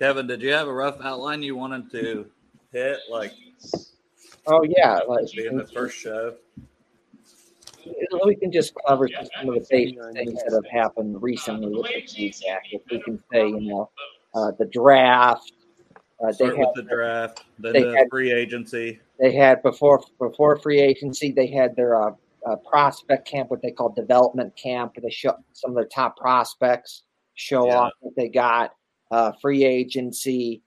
Kevin, did you have a rough outline you wanted to hit, like Oh yeah, like being the first show? we can just cover some of the basic things that have happened recently with the Blue Jackets. We can say, you know, uh, the draft. Uh, they Start had with the draft, then they the had- free agency. they had before before free agency they had their uh, uh, prospect camp, what they call development camp. where They show some of their top prospects show Yeah. off what they got. Uh, free agency,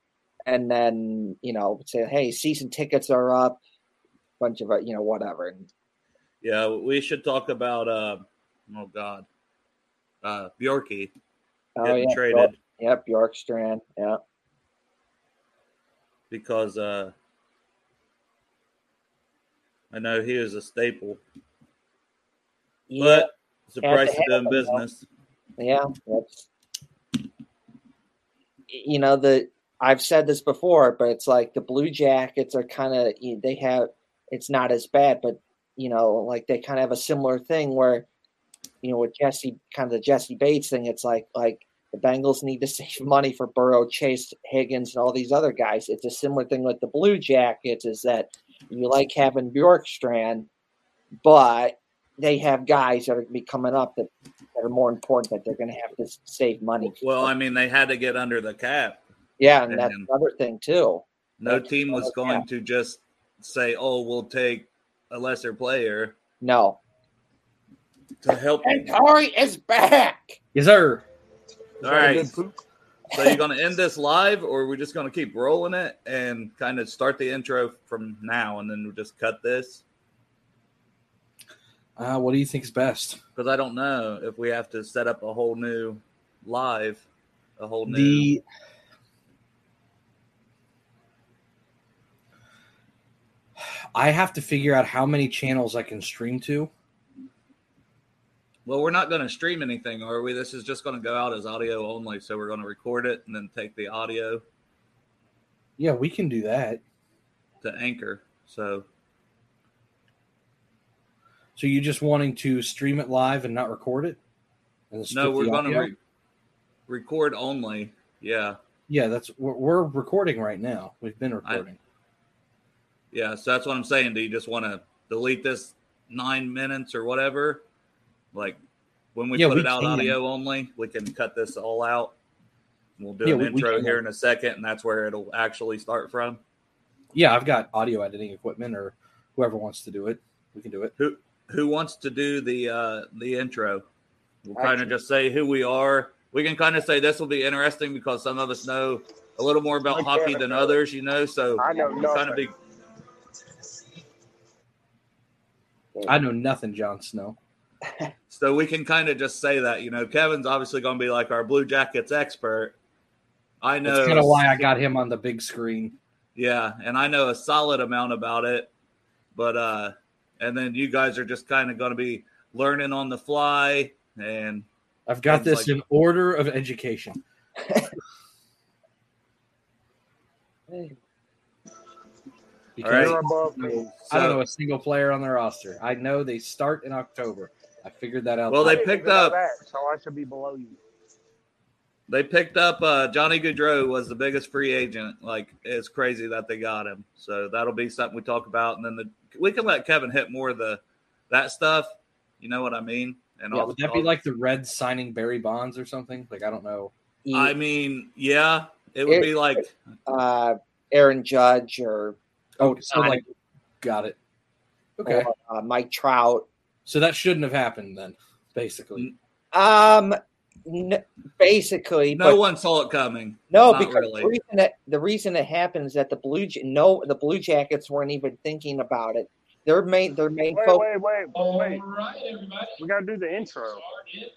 and then you know say, hey, season tickets are up. Bunch of uh, you know whatever. And Yeah, we should talk about. Uh, oh God, uh, Bjorky oh getting yeah, traded Bjork, yeah, Bjorkstrand, yeah. because uh, I know he was a staple, Yeah, but it's the to price of doing though. business. Yeah, that's you know the I've said this before, but it's like the Blue Jackets are kind of they have it's not as bad, but you know like they kind of have a similar thing where you know with Jessie kind of the Jessie Bates thing. It's like like the Bengals need to save money for Burrow, Chase, Higgins, and all these other guys. It's a similar thing with the Blue Jackets. Is that you like having Bjorkstrand, but they have guys that are going to be coming up that, that are more important that they're going to have to save money. Well, I mean, they had to get under the cap. yeah, and that's another thing too. No That's team was another going to just say, "Oh, we'll take a lesser player No, to help." and Corey is back. Yes, sir. All right. So you're going to end this live, or we're we just going to keep rolling it and kind of start the intro from now, and then we'll just cut this? Uh, what do you think is best? Because I don't know if we have to set up a whole new live, a whole new. The I have to figure out how many channels I can stream to. Well, we're not going to stream anything, are we? This is just going to go out as audio only. So we're going to record it and then take the audio Yeah, we can do that. to Anchor. So So you just wanting to stream it live and not record it? No, we're going to re- record only. Yeah, Yeah, that's we're, we're recording right now. We've been recording. yeah. So that's what I'm saying. Do you just want to delete this nine minutes or whatever? Like when we Yeah, put we it out can. audio only, we can cut this all out. We'll do Yeah, an we- we intro can. here in a second, and that's where it'll actually start from. yeah, I've got audio editing equipment, or whoever wants to do it, we can do it. Who who wants to do the uh the intro? We'll kind of just say who we are. We can kind of say this will be interesting because some of us know a little more about Like hockey than knows. others, you know. So I know we'll kind of be I know nothing, Jon Snow. so we can kind of just say that, you know, Kevin's obviously going to be like our Blue Jackets expert. I know That's kind of why I got him on the big screen. Yeah, and I know a solid amount about it, but uh and then you guys are just kind of going to be learning on the fly and I've got this like- in order of education. Because right. I don't know a single player on their roster. I know they start in October. I figured that out. Well, they picked up- that, so I should be below you. They picked up uh Johnny Gaudreau was the biggest free agent. Like it's crazy that they got him. So that'll be something we talk about and then the we can let Kevin hit more of the that stuff. You know what I mean? And yeah, I'll- would that be I'll- like the Reds signing Barry Bonds or something? Like I don't know. I mean, yeah, it would It- be like uh, Aaron Judge or Oh, so like got it. Okay, or, uh, Mike Trout. so that shouldn't have happened then. Basically, Um, n- basically, no but one saw it coming. no, Not because really. the reason that the reason it happened is that the blue no the Blue Jackets weren't even thinking about it. Their main their main Wait, focus. wait, wait, All wait. right, everybody. We gotta do the intro.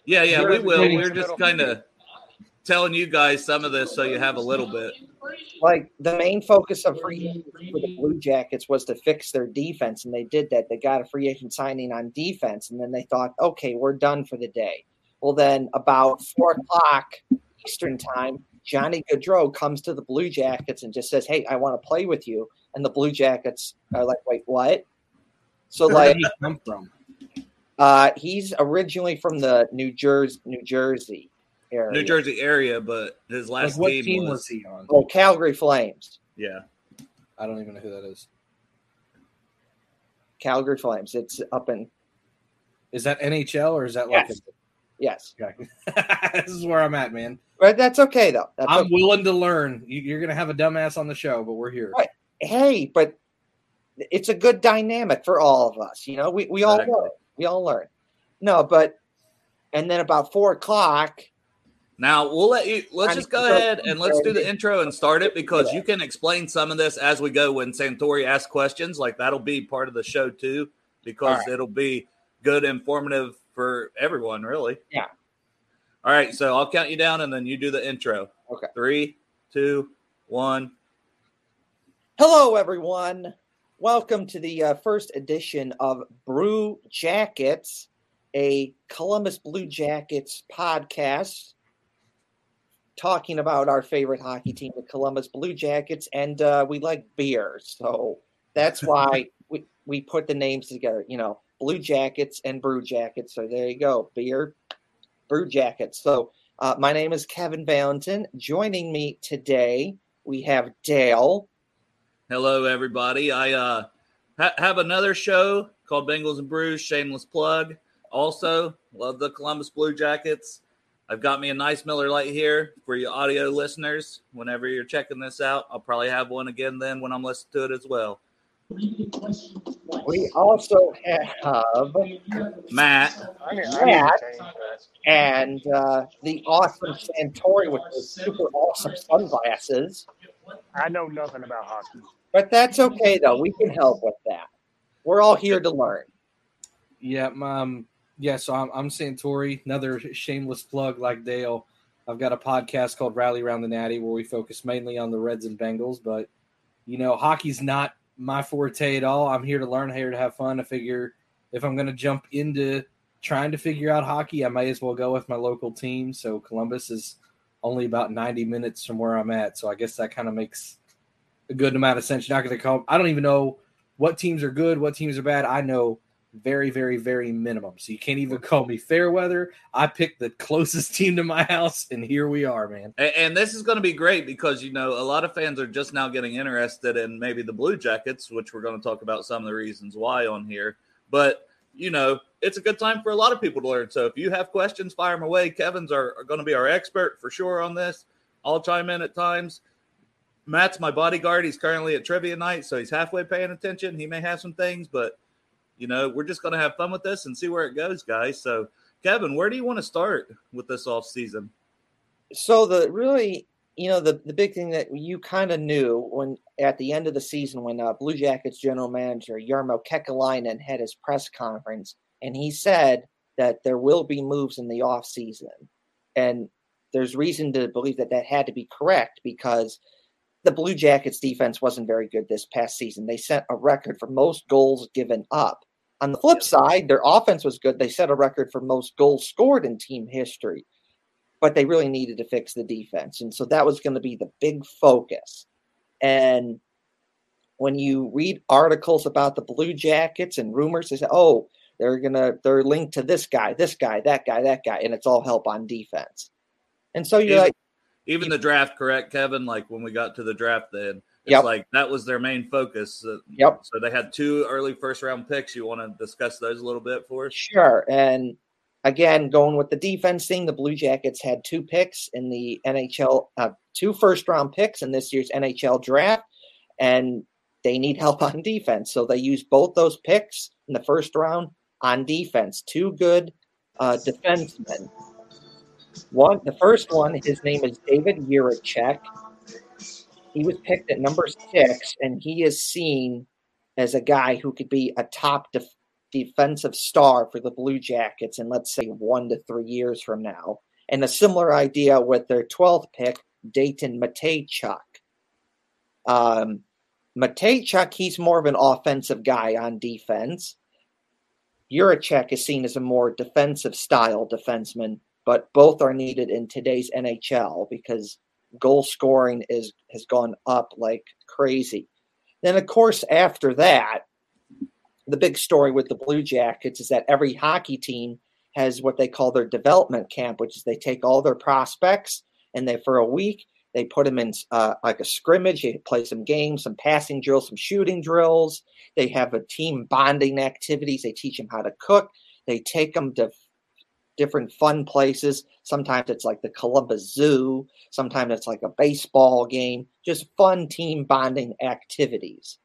Yeah, yeah, we will. We're just kind of telling you guys some of this so you have a little bit. like the main focus of free agency for the Blue Jackets was to fix their defense, and they did that. They got a free agent signing on defense, and then they thought, okay, we're done for the day. Well, then about four o'clock Eastern time, Johnny Gaudreau comes to the Blue Jackets and just says, "Hey, I want to play with you." And the Blue Jackets are like, "Wait, what?" So where like, did he come from? uh, he's originally from the New Jersey, New Jersey. area. New Jersey area, but his Like, last what team, team was, was he on? Oh, Calgary Flames. yeah. I don't even know who that is. Calgary Flames. It's up in Is that NHL or is that like? Yes. Yes, okay. this is where I'm at, man. but that's okay though. That's I'm okay. willing to learn. You- You're gonna have a dumbass on the show, but we're here. Right. hey, but it's a good dynamic for all of us. You know, we we all Exactly. learn. We all learn. No, but and then about four o'clock. Now we'll let you. Let's just go ahead and let's do the intro and start it because you can explain some of this as we go when Santori asks questions. Like that'll be part of the show too, because All right. it'll be good, informative for everyone, really. Yeah. All right, so I'll count you down and then you do the intro. Okay. Three, two, one. Hello, everyone. Welcome to the uh, first edition of Brew Jackets, a Columbus Blue Jackets podcast talking about our favorite hockey team, the Columbus Blue Jackets, and uh, we like beer. So that's why we, we put the names together, you know, Blue Jackets and Brew Jackets. So there you go, beer, Brew Jackets. So uh, my name is Kevin Valentin. Joining me today, we have Dale. Hello, everybody. I uh, ha- have another show called Bengals and Brews. Shameless plug. Also, love the Columbus Blue Jackets. I've got me a nice Miller Lite here for you audio listeners. Whenever you're checking this out, I'll probably have one again then when I'm listening to it as well. We also have Matt, I need, I need Matt. to change that. and uh, the awesome Santori with the super awesome sunglasses. I know nothing about hockey. But that's okay though. We can help with that. We're all here to learn. Yeah, um, yeah. So I'm, I'm Santori. Another shameless plug, like Dale. I've got a podcast called Rally Around the Natty where we focus mainly on the Reds and Bengals. But you know, hockey's not my forte at all. I'm here to learn, here to have fun. I figure if I'm going to jump into trying to figure out hockey, I may as well go with my local team. So Columbus is only about 90 minutes from where I'm at. So I guess that kind of makes a good amount of sense. You're not going to call. I don't even know what teams are good, what teams are bad. I know very, very, very minimum. So you can't even call me fair weather. I picked the closest team to my house, and here we are, man. A- and this is going to be great because you know a lot of fans are just now getting interested in maybe the Blue Jackets, which we're going to talk about some of the reasons why on here. But you know, it's a good time for a lot of people to learn. So if you have questions, fire them away. Kevin's are, are going to be our expert for sure on this. I'll chime in at times. Matt's my bodyguard. He's currently at trivia night, so he's halfway paying attention. He may have some things, but you know, we're just going to have fun with this and see where it goes, guys. So, Kevin, where do you want to start with this off season? So the really, you know, the the big thing that you kind of knew when at the end of the season when uh, Blue Jackets general manager Jarmo Kekalainen had his press conference and he said that there will be moves in the off season, and there's reason to believe that that had to be correct because the Blue Jackets defense wasn't very good this past season. They set a record for most goals given up. On the flip side, their offense was good. They set a record for most goals scored in team history but they really needed to fix the defense. And so that was going to be the big focus. And when you read articles about the Blue Jackets and rumors, they say, oh, they're going to, they're linked to this guy, this guy, that guy, that guy. And it's all help on defense. And so you're Even- like, Even the draft, correct, Kevin? Like when we got to the draft, then it's Yep. like that was their main focus. Uh, yep, So they had two early first round picks. You want to discuss those a little bit for us? Sure. And again, going with the defense thing, the Blue Jackets had two picks in the NHL, uh, two first round picks in this year's NHL draft, and they need help on defense. So they used both those picks in the first round on defense. Two good uh, defensemen. One, the first one, his name is David Jiricek. He was picked at number six, and he is seen as a guy who could be a top def- defensive star for the Blue Jackets in, let's say, one to three years from now. And a similar idea with their 12th pick, Denton Mateychuk. Um, Mateychuk, he's more of an offensive guy on defense. Jiricek is seen as a more defensive style defenseman, but both are needed in today's NHL because goal scoring is has gone up like crazy. Then, of course, after that, the big story with the Blue Jackets is that every hockey team has what they call their development camp, which is they take all their prospects and they for a week they put them in uh, like a scrimmage. They play some games, some passing drills, some shooting drills. They have a team bonding activities. They teach them how to cook. They take them to different fun places. Sometimes it's like the Columbus Zoo. Sometimes it's like a baseball game. Just fun team bonding activities.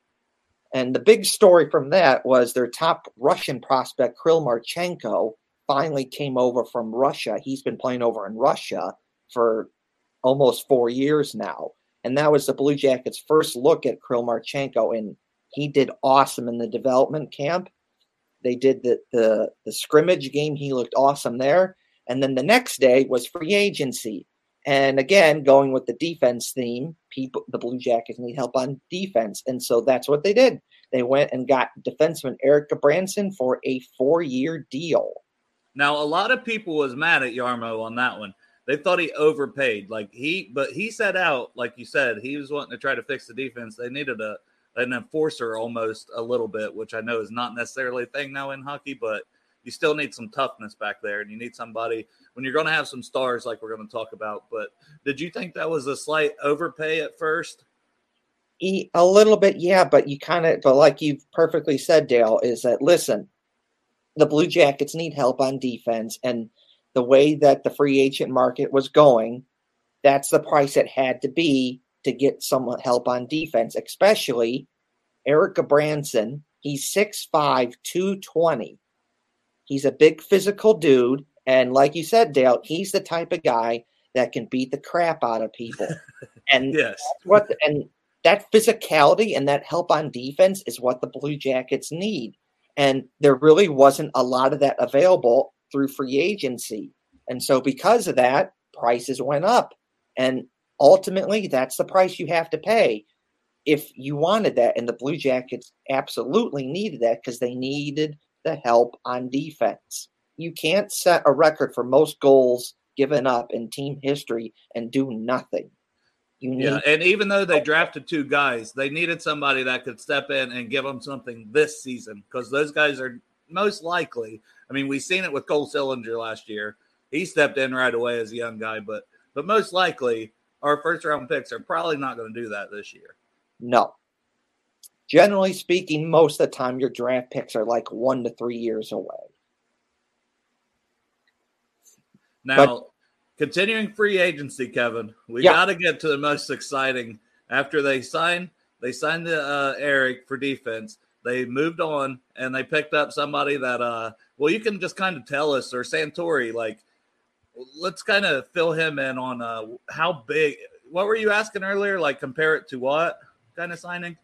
And the big story from that was their top Russian prospect, Kirill Marchenko, finally came over from Russia. He's been playing over in Russia for almost four years now. And that was the Blue Jackets' first look at Kirill Marchenko, and he did awesome in the development camp. They did the, the the scrimmage game; he looked awesome there. And then the next day was free agency, and again going with the defense theme. People, the Blue Jackets need help on defense, and so that's what they did. They went and got defenseman Erik Branson for a four year deal. Now, a lot of people was mad at Jarmo on that one they thought he overpaid. Like he, but he set out, like you said, he was wanting to try to fix the defense. They needed a an enforcer almost a little bit, which I know is not necessarily a thing now in hockey, but you still need some toughness back there, and you need somebody when you're going to have some stars like we're going to talk about. But did you think that was a slight overpay at first? A little bit, yeah, but you kind of, but like you've perfectly said, Dale, is that listen, the Blue Jackets need help on defense, and the way that the free agent market was going, that's the price it had to be to get some help on defense, especially Erik Gudbranson. He's 6'5, 220. He's a big physical dude. And like you said, Dale, he's the type of guy that can beat the crap out of people. And yes. what and that physicality and that help on defense is what the Blue Jackets need. And there really wasn't a lot of that available through free agency. And so, because of that, prices went up. And ultimately, that's the price you have to pay if you wanted that. And the Blue Jackets absolutely needed that because they needed the help on defense. You can't set a record for most goals given up in team history and do nothing. You need- yeah, and even though they drafted two guys, they needed somebody that could step in and give them something this season because those guys are most likely I mean, we've seen it with Cole Sillinger last year. He stepped in right away as a young guy, but but most likely our first round picks are probably not going to do that this year. No. Generally speaking, most of the time your draft picks are like one to three years away. Now, but, continuing free agency, Kevin, we yeah. got to get to the most exciting. After they signed, they signed the uh, Erik for defense. They moved on and they picked up somebody that uh, well, you can just kind of tell us, or Santori, like, let's kind of fill him in on uh, how big. What were you asking earlier? Like, compare it to what kind of signing?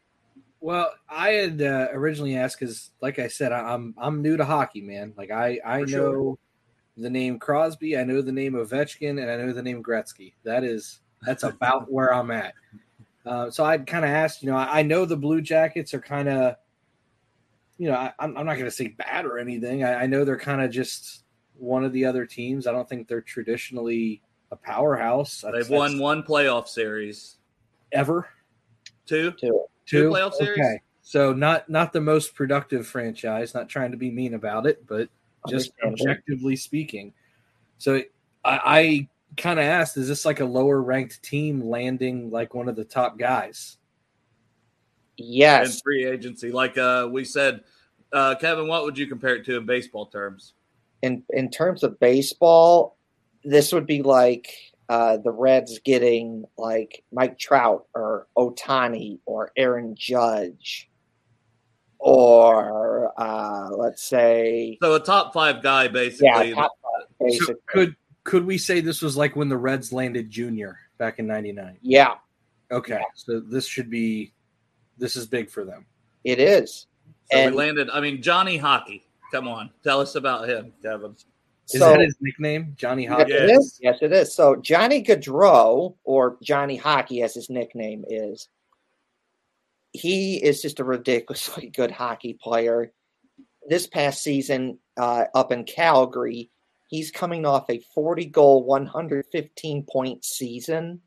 Well, I had uh, originally asked because, like I said, I, am I'm new to hockey, man. Like I I For know sure. the name Crosby, I know the name Ovechkin, and I know the name Gretzky. That is that's about where I'm at. Uh, so I'd kind of asked, you know, I, I know the Blue Jackets are kind of you know, I, am not going to say bad or anything. I, I know they're kind of just one of the other teams. I don't think they're traditionally a powerhouse. They've won one playoff series ever. Two, two, two playoff series. Okay, so not not the most productive franchise. Not trying to be mean about it, but just objectively speaking. So I, I kind of asked, is this like a lower ranked team landing like one of the top guys? Yes. In free agency. Like uh, we said, uh, Kevin, what would you compare it to in baseball terms? In in terms of baseball, this would be like uh, the Reds getting like Mike Trout or Ohtani or Aaron Judge or uh, let's say so a top five guy basically. Yeah, top five, basically. So could could we say this was like when the Reds landed Junior back in '99? Yeah. Okay, yeah. so this should be this is big for them. It is. So and we landed. I mean, Johnny Hockey. Come on, tell us about him, Kevin. Is so, that his nickname, Johnny Hockey? Yes. It is. Yes, it is. So Johnny Gaudreau, or Johnny Hockey, as his nickname is, he is just a ridiculously good hockey player. This past season, uh, up in Calgary, he's coming off a 40 goal, 115 point season.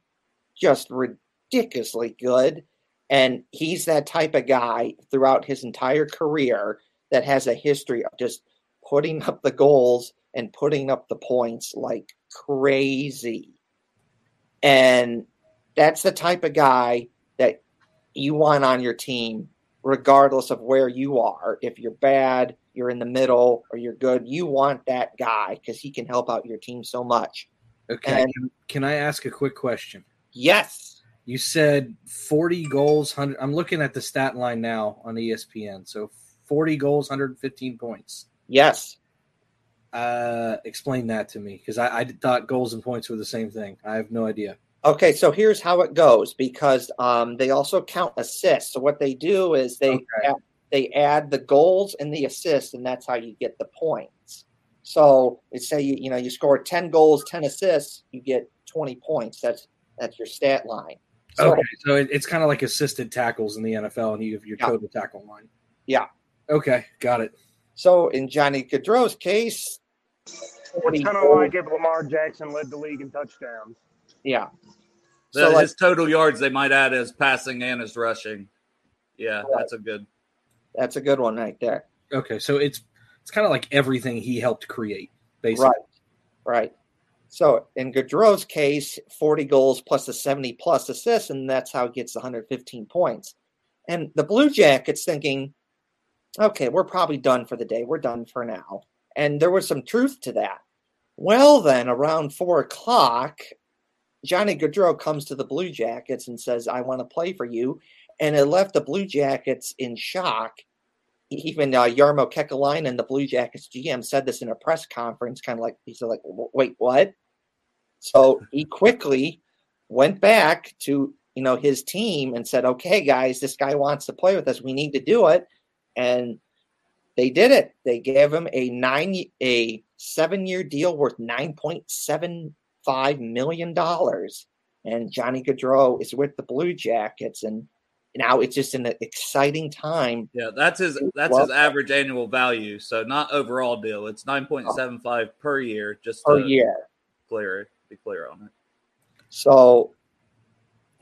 Just ridiculously good. And he's that type of guy throughout his entire career that has a history of just putting up the goals and putting up the points like crazy. And that's the type of guy that you want on your team, regardless of where you are. If you're bad, you're in the middle, or you're good, you want that guy because he can help out your team so much. Okay. And- can, I ask a quick question? Yes. You said 40 goals, 100. I'm looking at the stat line now on ESPN. So 40 goals, 115 points. Yes. Uh, explain that to me because I, I thought goals and points were the same thing. I have no idea. Okay, so here's how it goes because um, they also count assists. So what they do is they Okay. add, they add the goals and the assists, and that's how you get the points. So let's say you you know you score ten goals, ten assists, you get twenty points. That's that's your stat line. So okay, so it, it's kind of like assisted tackles in the NFL, and you have your Yeah. total tackle line. Yeah. Okay, got it. so in Johnny Gaudreau's case, forty. It's kind of like if Lamar Jackson led the league in touchdowns. yeah. The, So like, his total yards they might add as passing and as rushing. Yeah, that's a good. that's a good one right there. Okay, so it's it's kind of like everything he helped create, basically. Right. Right. So in Gaudreau's case, 40 goals plus the 70 plus assists, and that's how he gets 115 points. And the Blue Jackets thinking, okay, we're probably done for the day. We're done for now. And there was some truth to that. Well, then around four o'clock, Johnny Gaudreau comes to the Blue Jackets and says, I want to play for you. And it left the Blue Jackets in shock even uh, Jarmo Kekalainen, and the Blue Jackets GM, said this in a press conference, kind of like he said, like, wait, what? So he quickly went back to you know his team and said, okay, guys, this guy wants to play with us. We need to do it, and they did it. They gave him a nine, a seven year deal worth nine point seven five million dollars, and Johnny Gaudreau is with the Blue Jackets, and now it's just an exciting time Yeah, that's his. That's his average annual value. So not overall deal. It's nine point oh. seven five per year. Just per to year. clear be clear on it. So,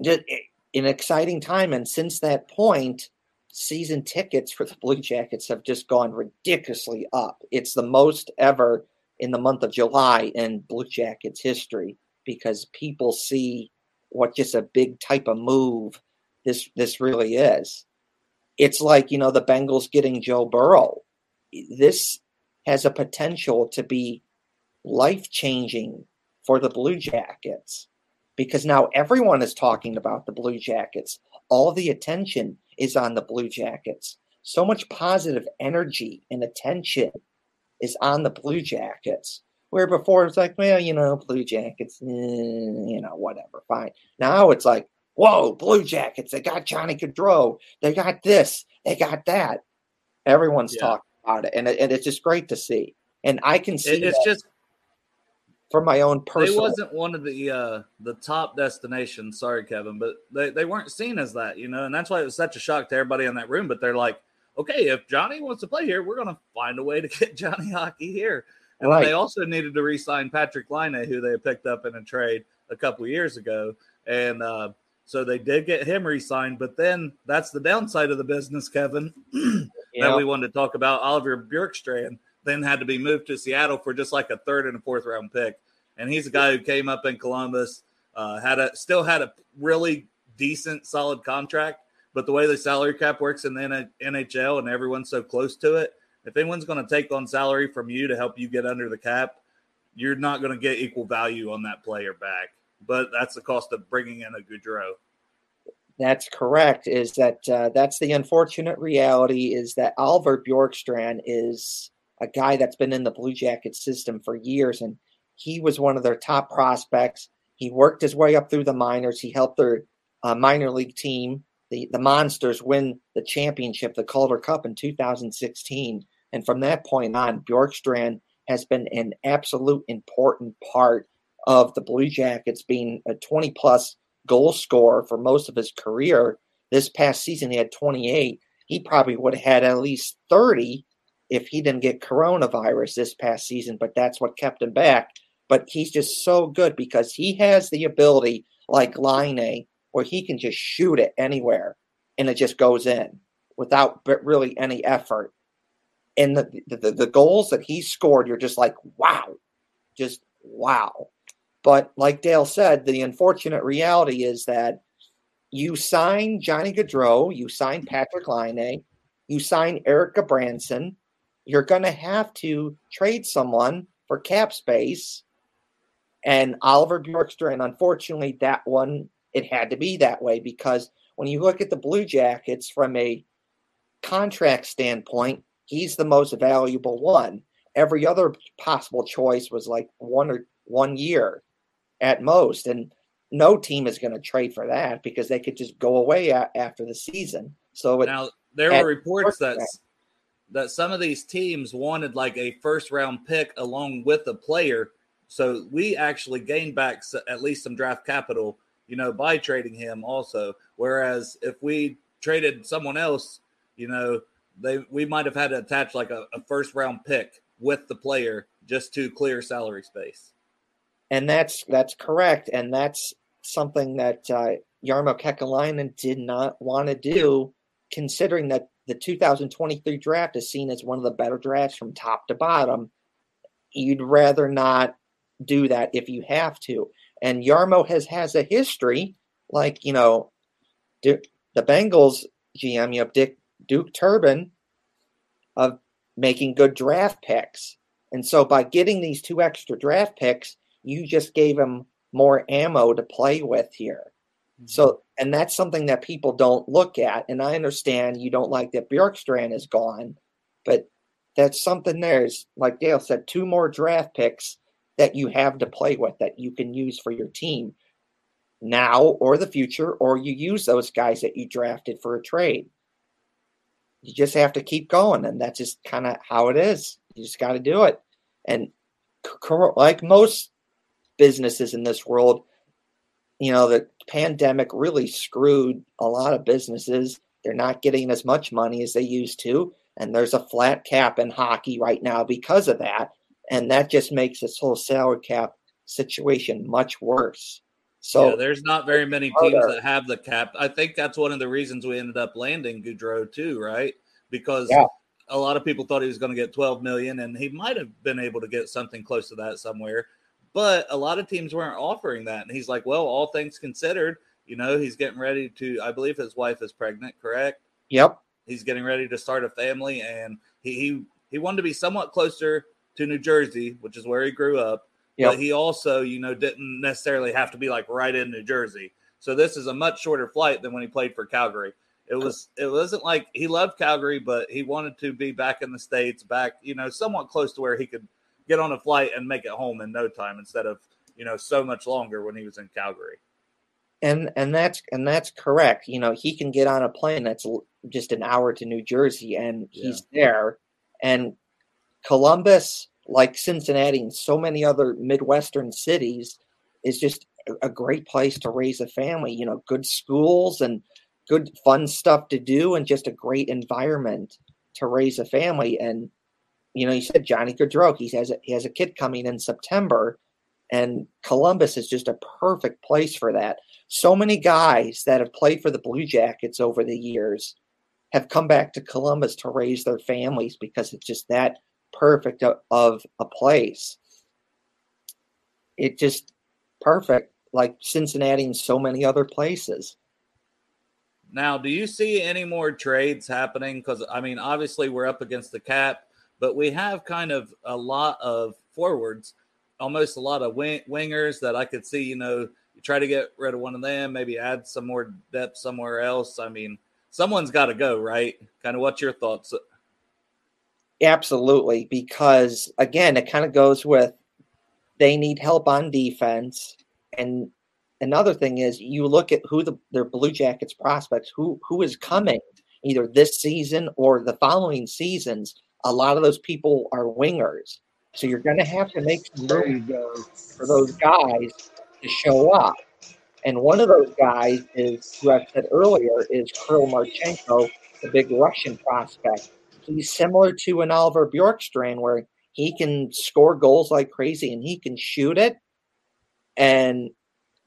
just eh, an exciting time. And since that point, season tickets for the Blue Jackets have just gone ridiculously up. It's the most ever in the month of July in Blue Jackets history because people see what just a big type of move this this really is. It's like, you know, the Bengals getting Joe Burrow. This has a potential to be life changing for the Blue Jackets because now everyone is talking about the Blue Jackets. All the attention is on the Blue Jackets. So much positive energy and attention is on the Blue Jackets. Where before it's like, well, you know, Blue Jackets, eh, you know, whatever, fine. Now it's like, whoa, Blue Jackets, they got Johnny Gaudreau, they got this, they got that. Everyone's Yeah. talking about it, and, it, and it's just great to see. And I can see It, it's just from my own it personal. wasn't one of the uh the top destinations. Sorry, Kevin, but they they weren't seen as that, you know, and that's why it was such a shock to everybody in that room. But they're like, okay, if Johnny wants to play here, we're gonna find a way to get Johnny Hockey here. And Right. they also needed to re-sign Patrik Laine, who they picked up in a trade a couple years ago, and uh, so they did get him re-signed. But then that's the downside of the business, Kevin. you that we wanted to talk about. Oliver Bjorkstrand then had to be moved to Seattle for just like a third and a fourth round pick, and he's a guy who came up in Columbus, uh, had a still had a really decent, solid contract. But the way the salary cap works in the NHL and everyone's so close to it, if anyone's going to take on salary from you to help you get under the cap, you're not going to get equal value on that player back. But that's the cost of bringing in a Gaudreau. That's correct. Is that uh, that's the unfortunate reality? Is that Oliver Bjorkstrand is a guy that's been in the Blue Jackets system for years, and he was one of their top prospects. He worked his way up through the minors. He helped their uh, minor league team, the the Monsters, win the championship, the Calder Cup in 2016. And from that point on, Bjorkstrand has been an absolute important part of the Blue Jackets, being a 20 plus goal scorer for most of his career. This past season, he had 28. He probably would have had at least 30 if he didn't get coronavirus this past season, but that's what kept him back. But he's just so good because he has the ability, like Laine, where he can just shoot it anywhere and it just goes in without really any effort. and the, the the goals that he scored, you're just like, wow, just wow. But like Dale said, the unfortunate reality is that you sign Johnny Gaudreau, you sign Patrik Laine, you sign Erik Gudbranson, you're going to have to trade someone for cap space. And Oliver Bjorkstrand, unfortunately, that one, it had to be that way because when you look at the Blue Jackets from a contract standpoint, he's the most valuable one. Every other possible choice was like one or one year at most. And no team is going to trade for that because they could just go away after the season. So it, now there were reports that that some of these teams wanted like a first round pick along with a player. So we actually gained back at least some draft capital, you know, by trading him also. Whereas if we traded someone else, you know, they we might have had to attach like a, a first round pick with the player just to clear salary space. And that's that's correct, and that's something that uh, Jarmo Kekalainen did not want to do, considering that the 2023 draft is seen as one of the better drafts from top to bottom. You'd rather not do that if you have to. And Jarmo has has a history, like you know, the Bengals GM, you have Dick Duke Tobin, of making good draft picks. And so by getting these two extra draft picks, you just gave him more ammo to play with here. Mm-hmm. So, and that's something that people don't look at. And I understand you don't like that Bjorkstrand is gone, but that's something there's, like Dale said, two more draft picks that you have to play with that you can use for your team now or the future, or you use those guys that you drafted for a trade. You just have to keep going, and that's just kind of how it is. You just got to do it. And like most businesses in this world, you know, the pandemic really screwed a lot of businesses. They're not getting as much money as they used to. And there's a flat cap in hockey right now because of that. And that just makes this whole salary cap situation much worse. So yeah, there's not very many teams that have the cap. I think that's one of the reasons we ended up landing Gaudreau too, right? Because yeah. a lot of people thought he was going to get 12 million, and he might have been able to get something close to that somewhere. But a lot of teams weren't offering that. And he's like, well, all things considered, you know, he's getting ready to, I believe his wife is pregnant, correct? Yep. He's getting ready to start a family and he, he, he wanted to be somewhat closer to New Jersey, which is where he grew up. Yep. But he also, you know, didn't necessarily have to be like right in New Jersey. So this is a much shorter flight than when he played for Calgary. It was it wasn't like he loved Calgary, but he wanted to be back in the States, back, you know, somewhat close to where he could get on a flight and make it home in no time instead of you know so much longer when he was in Calgary. And and that's and that's correct. You know, he can get on a plane that's just an hour to New Jersey, and he's yeah. there. And Columbus, like Cincinnati and so many other Midwestern cities, is just a great place to raise a family. You know, good schools and good fun stuff to do, and just a great environment to raise a family. And you know, you said Johnny Gaudreau. He has a, he has a kid coming in September, and Columbus is just a perfect place for that. So many guys that have played for the Blue Jackets over the years have come back to Columbus to raise their families because it's just that perfect of, of a place. It just perfect, like Cincinnati and so many other places. Now, do you see any more trades happening? Because I mean, obviously, we're up against the cap but we have kind of a lot of forwards, almost a lot of wing- wingers that I could see. You know, you try to get rid of one of them, maybe add some more depth somewhere else. I mean, someone's got to go, right? Kind of what's your thoughts? Absolutely, because again, it kind of goes with they need help on defense, and another thing is you look at who the their Blue Jackets prospects who who is coming either this season or the following seasons a lot of those people are wingers. So you're going to have to make some room for those guys to show up. And one of those guys is, who I said earlier, is Kirill Marchenko, the big Russian prospect. He's similar to an Oliver Bjorkstrand, where he can score goals like crazy and he can shoot it. And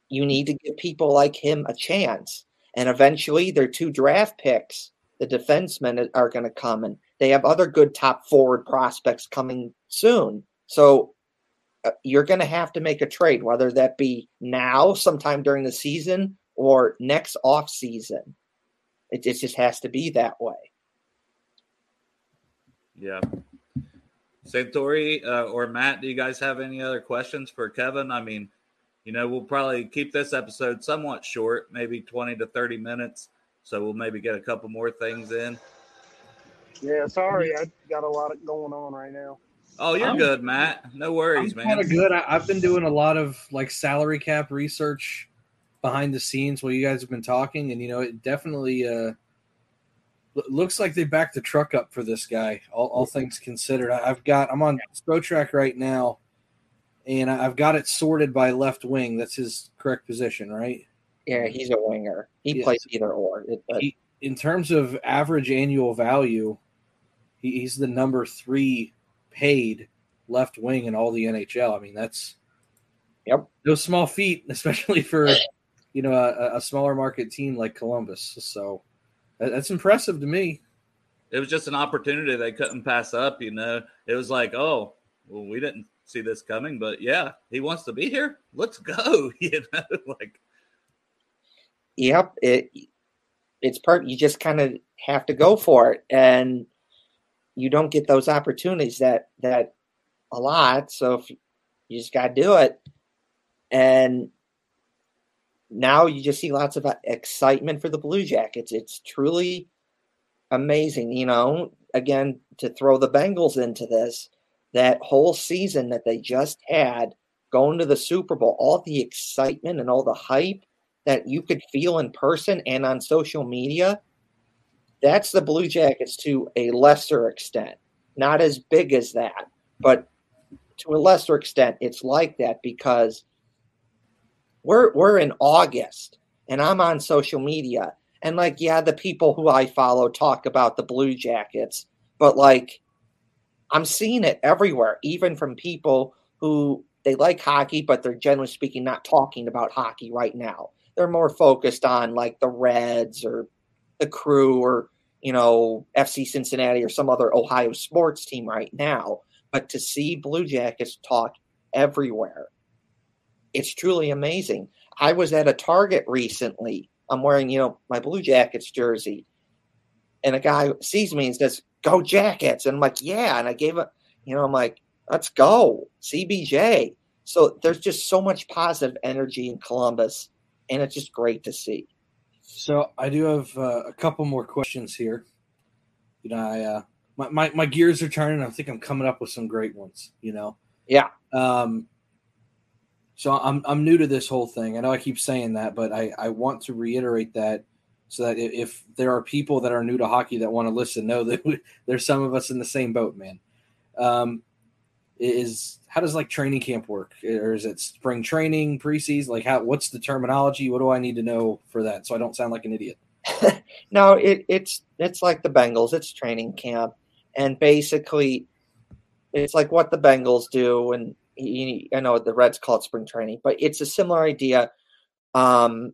you need to give people like him a chance. And eventually, their two draft picks, the defensemen, are going to come. And they have other good top forward prospects coming soon. So uh, you're going to have to make a trade, whether that be now, sometime during the season, or next off season. It, it just has to be that way. Yeah. Santori uh, or Matt, do you guys have any other questions for Kevin? I mean, you know, we'll probably keep this episode somewhat short, maybe 20 to 30 minutes. So we'll maybe get a couple more things in. Yeah, sorry, I got a lot going on right now. Oh, you're I'm- good, Matt. No worries, man. Kind of good. I, I've been doing a lot of like salary cap research behind the scenes while you guys have been talking, and you know, it definitely uh, lo- looks like they backed the truck up for this guy. All, all things considered, I- I've got I'm on Spotrac right now, and I- I've got it sorted by left wing. That's his correct position, right? Yeah, he's a winger. He Yes. plays either or. It, but He, in terms of average annual value, he, he's the number three paid left wing in all the NHL. I mean, that's Yep. no small feat, especially for you know a, a smaller market team like Columbus. So that, that's impressive to me. it was just an opportunity they couldn't pass up. You know, it was like, oh, well, we didn't see this coming, but yeah, he wants to be here. Let's go. You know, like Yep, it it's part you just kind of have to go for it and you don't get those opportunities that that a lot so if you just got to do it. And now you just see lots of uh, excitement for the blue jackets. It's truly amazing you know again to throw the bengals into this that whole season that they just had going to the super bowl all the excitement and all the hype that you could feel in person and on social media, that's the Blue Jackets to a lesser extent. Not as big as that, but to a lesser extent, it's like that because we're we're in August and I'm on social media and like yeah, the people who I follow talk about the Blue Jackets, but like I'm seeing it everywhere, even from people who they like hockey, but they're generally speaking not talking about hockey right now they're more focused on like the Reds or the Crew or you know FC Cincinnati or some other Ohio sports team right now. But to see Blue Jackets talk everywhere, it's truly amazing. I was at a Target recently. I'm wearing you know my Blue Jackets jersey, and a guy sees me and says, "Go Jackets!" And I'm like, "Yeah," and I gave a you know I'm like, "Let's go CBJ." So there's just so much positive energy in Columbus and it's just great to see. So I do have uh, a couple more questions here. You know, I uh, my, my my gears are turning. I think I'm coming up with some great ones. You know. Yeah. Um. So I'm I'm new to this whole thing. I know I keep saying that, but I I want to reiterate that so that if, there are people that are new to hockey that want to listen, know that we, there's some of us in the same boat, man. Um, is how does like training camp work, or is it spring training, preseason? Like how? What's the terminology? What do I need to know for that so I don't sound like an idiot? no, it, it's it's like the Bengals. It's training camp, and basically, it's like what the Bengals do. And you, I know the Reds call it spring training, but it's a similar idea. Um,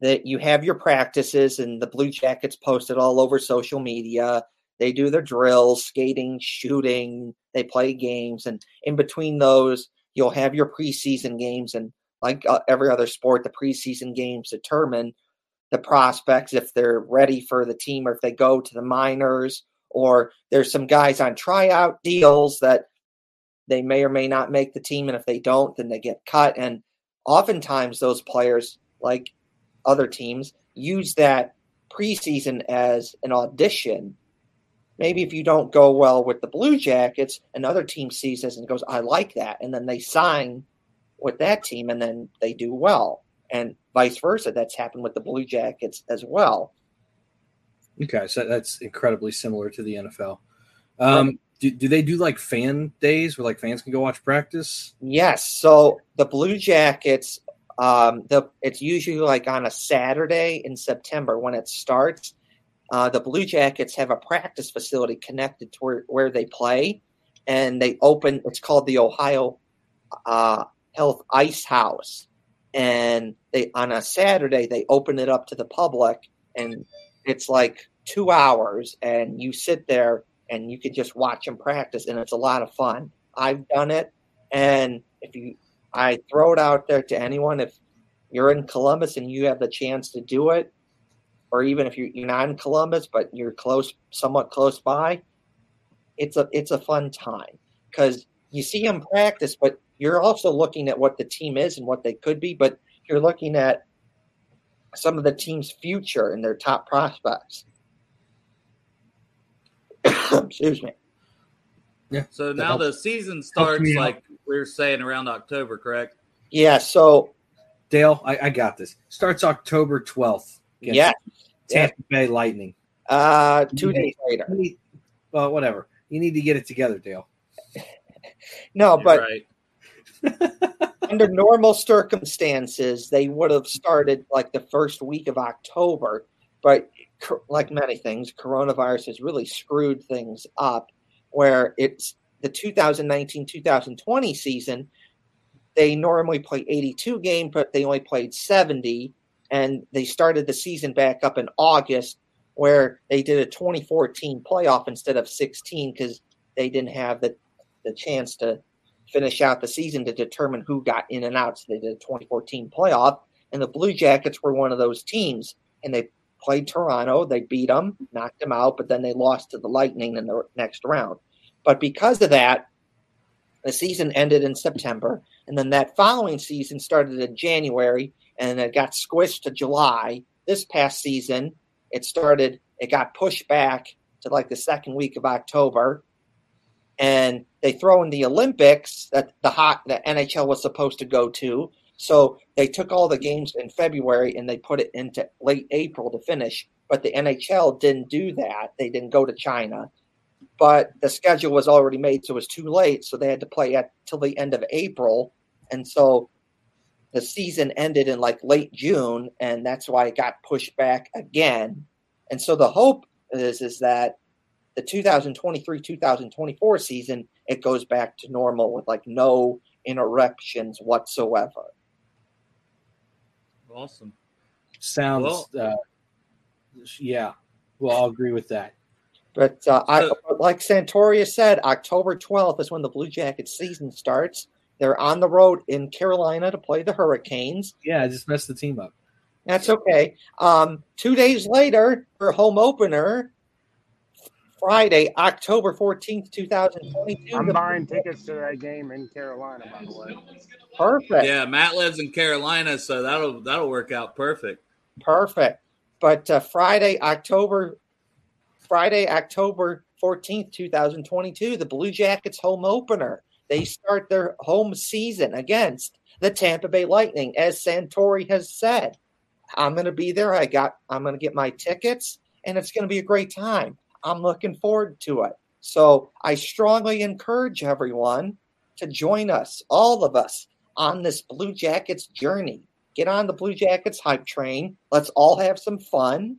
that you have your practices, and the Blue Jackets posted all over social media. They do their drills, skating, shooting. They play games, and in between those, you'll have your preseason games. And like uh, every other sport, the preseason games determine the prospects if they're ready for the team or if they go to the minors. Or there's some guys on tryout deals that they may or may not make the team, and if they don't, then they get cut. And oftentimes, those players, like other teams, use that preseason as an audition maybe if you don't go well with the Blue Jackets, another team sees this and goes, I like that. And then they sign with that team and then they do well. And vice versa. That's happened with the Blue Jackets as well. Okay, so that's incredibly similar to the NFL. Um, do, do they do like fan days where like fans can go watch practice? Yes. So the Blue Jackets, um, the it's usually like on a Saturday in September when it starts. Uh, the Blue Jackets have a practice facility connected to where, where they play, and they open. It's called the Ohio uh, Health Ice House, and they on a Saturday they open it up to the public, and it's like two hours and you sit there and you can just watch them practice and it's a lot of fun. I've done it and if you I throw it out there to anyone if you're in Columbus and you have the chance to do it, or even if you're, you're not in Columbus but you're close, somewhat close by, it's a it's a fun time because you see them practice, but you're also looking at what the team is and what they could be, but you're looking at some of the team's future and their top prospects. Excuse me. Yeah. So now the season starts like we are saying around October, correct? Yeah. So Dale, I, I got this. Starts October 12th. Against yeah, Tampa Bay Lightning. uh, two days later. Need- Well, whatever. You need to get it together, Dale. No, You're but right. under normal circumstances, they would have started like the first week of October. But co- like many things, coronavirus has really screwed things up. Where it's the 2019 2020 season, they normally play 82 games, but they only played 70. And they started the season back up in August, where they did a 2014 playoff instead of 16 because they didn't have the, the chance to finish out the season to determine who got in and out. So they did a 2014 playoff, and the Blue Jackets were one of those teams. And they played Toronto, they beat them, knocked them out, but then they lost to the Lightning in the next round. But because of that, the season ended in September, and then that following season started in January, and it got squished to July. This past season, it started, it got pushed back to like the second week of October, and they throw in the Olympics that the hot the NHL was supposed to go to. So they took all the games in February and they put it into late April to finish. But the NHL didn't do that. They didn't go to China. But the schedule was already made, so it was too late. So they had to play at till the end of April. And so the season ended in like late June, and that's why it got pushed back again. And so the hope is is that the 2023-2024 season it goes back to normal with like no interruptions whatsoever. Awesome. Sounds, uh, yeah. Well, I'll agree with that. But uh, I, like Santoria said, October 12th is when the Blue Jackets season starts. They're on the road in Carolina to play the Hurricanes. Yeah, I just messed the team up. That's okay. Um, two days later, for home opener, Friday, October 14th, 2022. I'm the- buying tickets to that game in Carolina, by the way. Perfect. Yeah, Matt lives in Carolina, so that'll that'll work out perfect. Perfect. But uh, Friday, October, Friday, October 14th, 2022, the Blue Jackets home opener. They start their home season against the Tampa Bay Lightning, as Santori has said. I'm going to be there. I got. I'm going to get my tickets, and it's going to be a great time. I'm looking forward to it. So I strongly encourage everyone to join us, all of us, on this Blue Jackets journey get on the Blue Jackets hype train. Let's all have some fun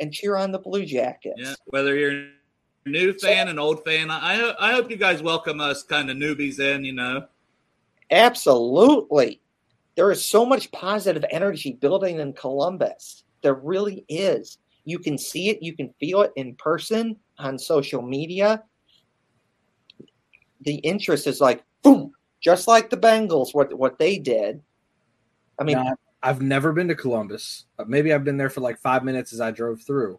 and cheer on the Blue Jackets. Yeah, whether you're new fan, and old fan, I I hope you guys welcome us kind of newbies in. You know, Absolutely. There is so much positive energy building in Columbus. There really is. You can see it, you can feel it in person on social media. The interest is like boom, just like the Bengals, what what they did. I mean, Now, I've never been to Columbus. Uh, Maybe I've been there for like five minutes as I drove through.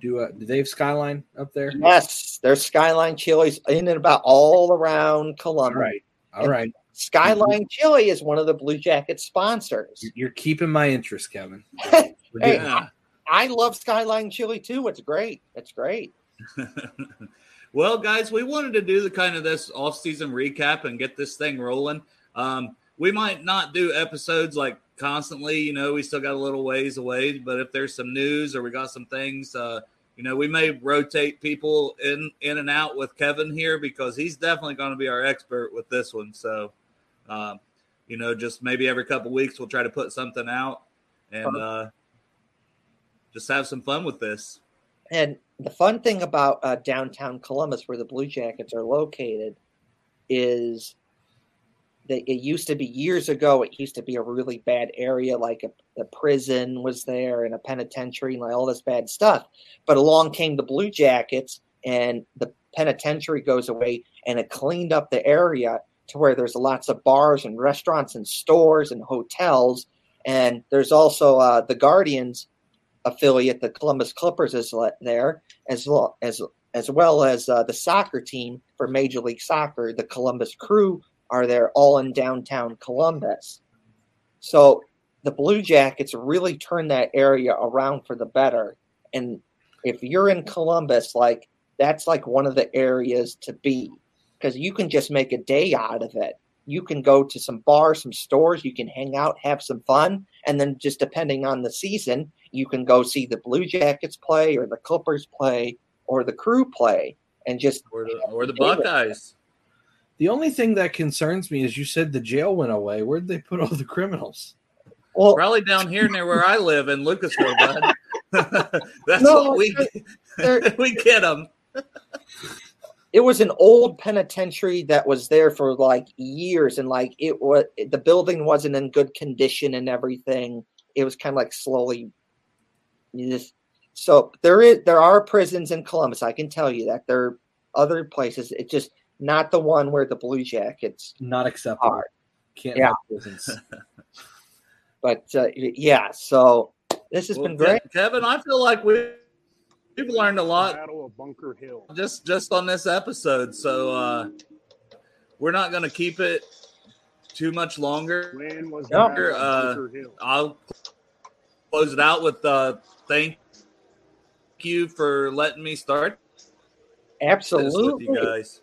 Do uh, do they have Skyline up there? yes, there's Skyline Chili's in and about all around All Columbus. right. All right. Skyline Chili is one of the Blue Jacket sponsors. You- You're keeping my interest, Kevin. Hey, yeah. I love Skyline Chili too. It's great. It's great. well, guys, we wanted to do the kind of this off-season recap and get this thing rolling. Um, we might not do episodes like constantly. You know, we still got a little ways away. But if there's some news or we got some things, uh, you know, we may rotate people in in and out with Kevin here because he's definitely going to be our expert with this one. So, um, you know, just maybe every couple weeks we'll try to put something out and uh, just have some fun with this. And the fun thing about uh, downtown Columbus, where the Blue Jackets are located, is it used to be years ago. It used to be a really bad area, like a, a prison was there and a penitentiary and like all this bad stuff. But along came the Blue Jackets, and the penitentiary goes away, and it cleaned up the area to where there's lots of bars and restaurants and stores and hotels. And there's also uh, the Guardians affiliate, the Columbus Clippers, is there as well as as well as uh, the soccer team for Major League Soccer, the Columbus Crew are there all in downtown Columbus. So the Blue Jackets really turned that area around for the better. And if you're in Columbus, like that's like one of the areas to be because you can just make a day out of it. You can go to some bars, some stores, you can hang out, have some fun, and then just depending on the season, you can go see the Blue Jackets play or the Clippers play or the Crew play and just or the, or the Buckeyes. The only thing that concerns me is you said the jail went away. Where'd they put all the criminals? Well, probably down here near where I live in Lucasville, bud. That's no, what we we get them. it was an old penitentiary that was there for like years, and like it was the building wasn't in good condition and everything. It was kind of like slowly. Just, so there is there are prisons in Columbus. I can tell you that there are other places. It just not the one where the Blue Jackets not acceptable. Are. Can't yeah. but uh, yeah, so this has well, been great, Kevin. I feel like we we've learned a lot. Battle of Bunker Hill. Just just on this episode, so uh, we're not going to keep it too much longer. When was no. uh, I'll close it out with uh, thank you for letting me start. Absolutely, you guys.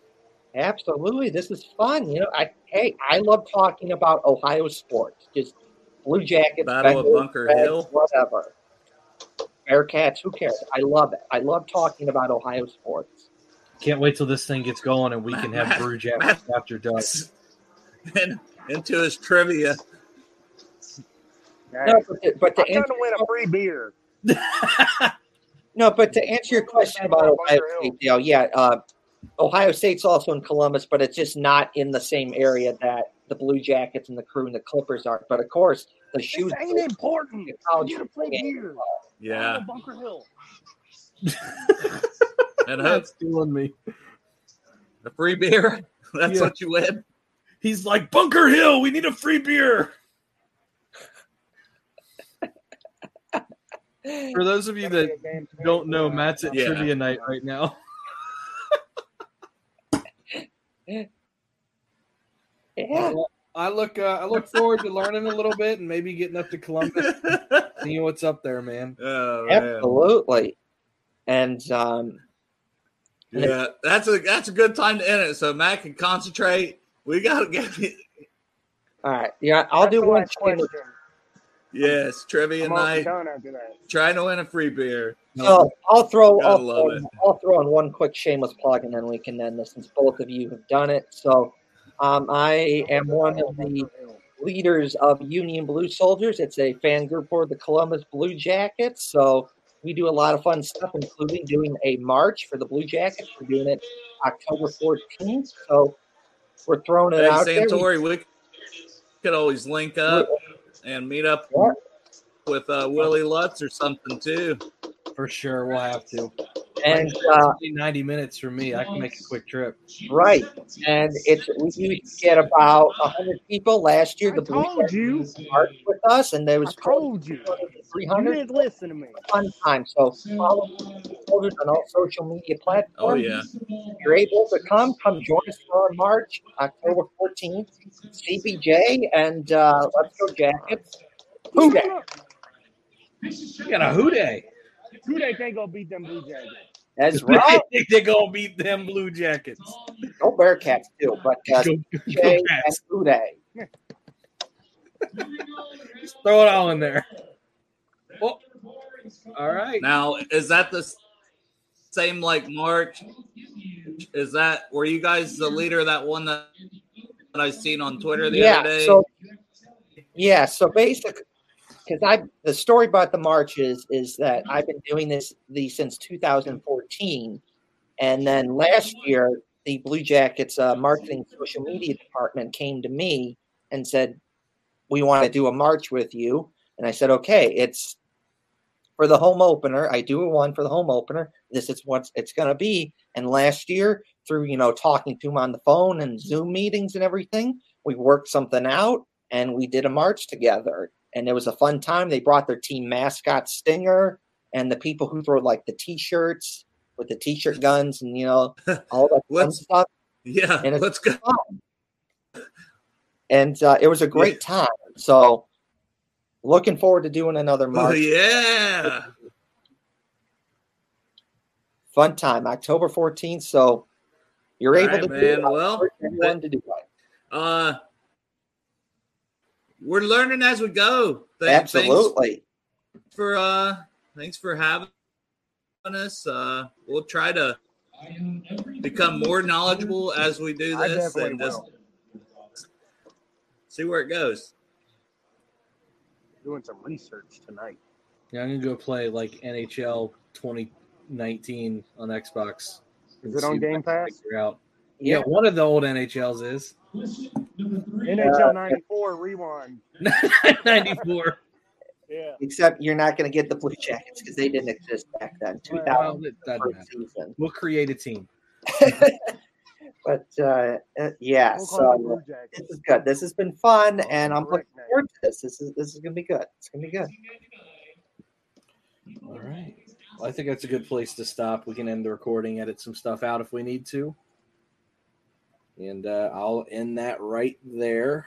Absolutely, this is fun. You know, I hey, I love talking about Ohio sports. Just Blue Jackets, Battle Bengals, of Bunker Reds, Hill, whatever. Bearcats, who cares? I love it. I love talking about Ohio sports. Can't wait till this thing gets going and we can have Matt, Blue Jackets after dark. And into his trivia. No, but to, but to I'm answer, to win a free beer. no, but to answer your question about Ohio State, Dale, yeah, uh, Ohio State's also in Columbus, but it's just not in the same area that the Blue Jackets and the Crew and the Clippers are. But of course, the shoes ain't important. College you play here. Yeah. Bunker Hill. and that's stealing me. The free beer. That's yeah. what you win. He's like Bunker Hill. We need a free beer. For those of you that don't know, Matt's at yeah. trivia night right now. Yeah. I look uh, I look forward to learning a little bit and maybe getting up to Columbus, seeing what's up there, man. Oh, Absolutely. And um yeah, that's a that's a good time to end it. So Matt can concentrate. We gotta get All right. Yeah, I'll do one question. Yes, trivia night. Trying to win a free beer. So I'll throw I'll throw, I'll throw in one quick shameless plug and then we can end this since both of you have done it. So um, I am one of the leaders of Union Blue Soldiers. It's a fan group for the Columbus Blue Jackets. So we do a lot of fun stuff, including doing a march for the Blue Jackets. We're doing it October 14th. So we're throwing it hey, out Santori, there. We could always link up and meet up with uh, Willie Lutz or something too. For sure, we'll have to. And uh, 90 minutes for me. I can make a quick trip. Right. And it's we get about 100 people. Last year, the I told you with us, and there was I told you 300. You didn't listen to me. Fun time. So follow us on all social media platforms. Oh, yeah. If you're able to come, come join us for our March, October 14th, CBJ, and uh, let's go Jackets. Who We got a Who Dey. Who they think gonna beat them Blue Jackets? That's right. think they're gonna beat them Blue Jackets. Go Bearcats too, but uh, go, Jay and Uday. Just throw it all in there. Oh, all right. Now, is that the same like March? Is that were you guys the leader of that one that, that I seen on Twitter the yeah, other day? So, yeah, so basically because I the story about the marches is that I've been doing this these since 2014, and then last year the Blue Jackets uh, marketing social media department came to me and said, "We want to do a march with you." And I said, "Okay, it's for the home opener. I do one for the home opener. This is what it's going to be." And last year, through you know talking to him on the phone and Zoom meetings and everything, we worked something out and we did a march together. And it was a fun time. They brought their team mascot Stinger and the people who throw like the t-shirts with the t-shirt guns and you know all that fun stuff. Yeah, And it's let's go. fun. And uh, it was a great time. So looking forward to doing another Oh, yeah. Fun time, October 14th. So you're All able right, to man. do it. Well, to do it. Uh, we're learning as we go. Th- Thanks Absolutely. for uh, thanks for having us. Uh, we'll try to become more knowledgeable as we do this and just will. see where it goes. Doing some research tonight. Yeah, I'm gonna go play like NHL 2019 on Xbox. Is it on see Game Pass? Figure out. Yeah, one of the old NHLs is NHL '94 rewind. 94. Yeah. Except you're not going to get the Blue Jackets because they didn't exist back then. 2000 Well, it doesn't season. We'll create a team. But uh, uh, yeah, We'll so this is good. This has been fun, and I'm looking Correct forward to this. This is this is going to be good. It's going to be good. All right. Well, I think that's a good place to stop. We can end the recording, edit some stuff out if we need to. And uh, I'll end that right there.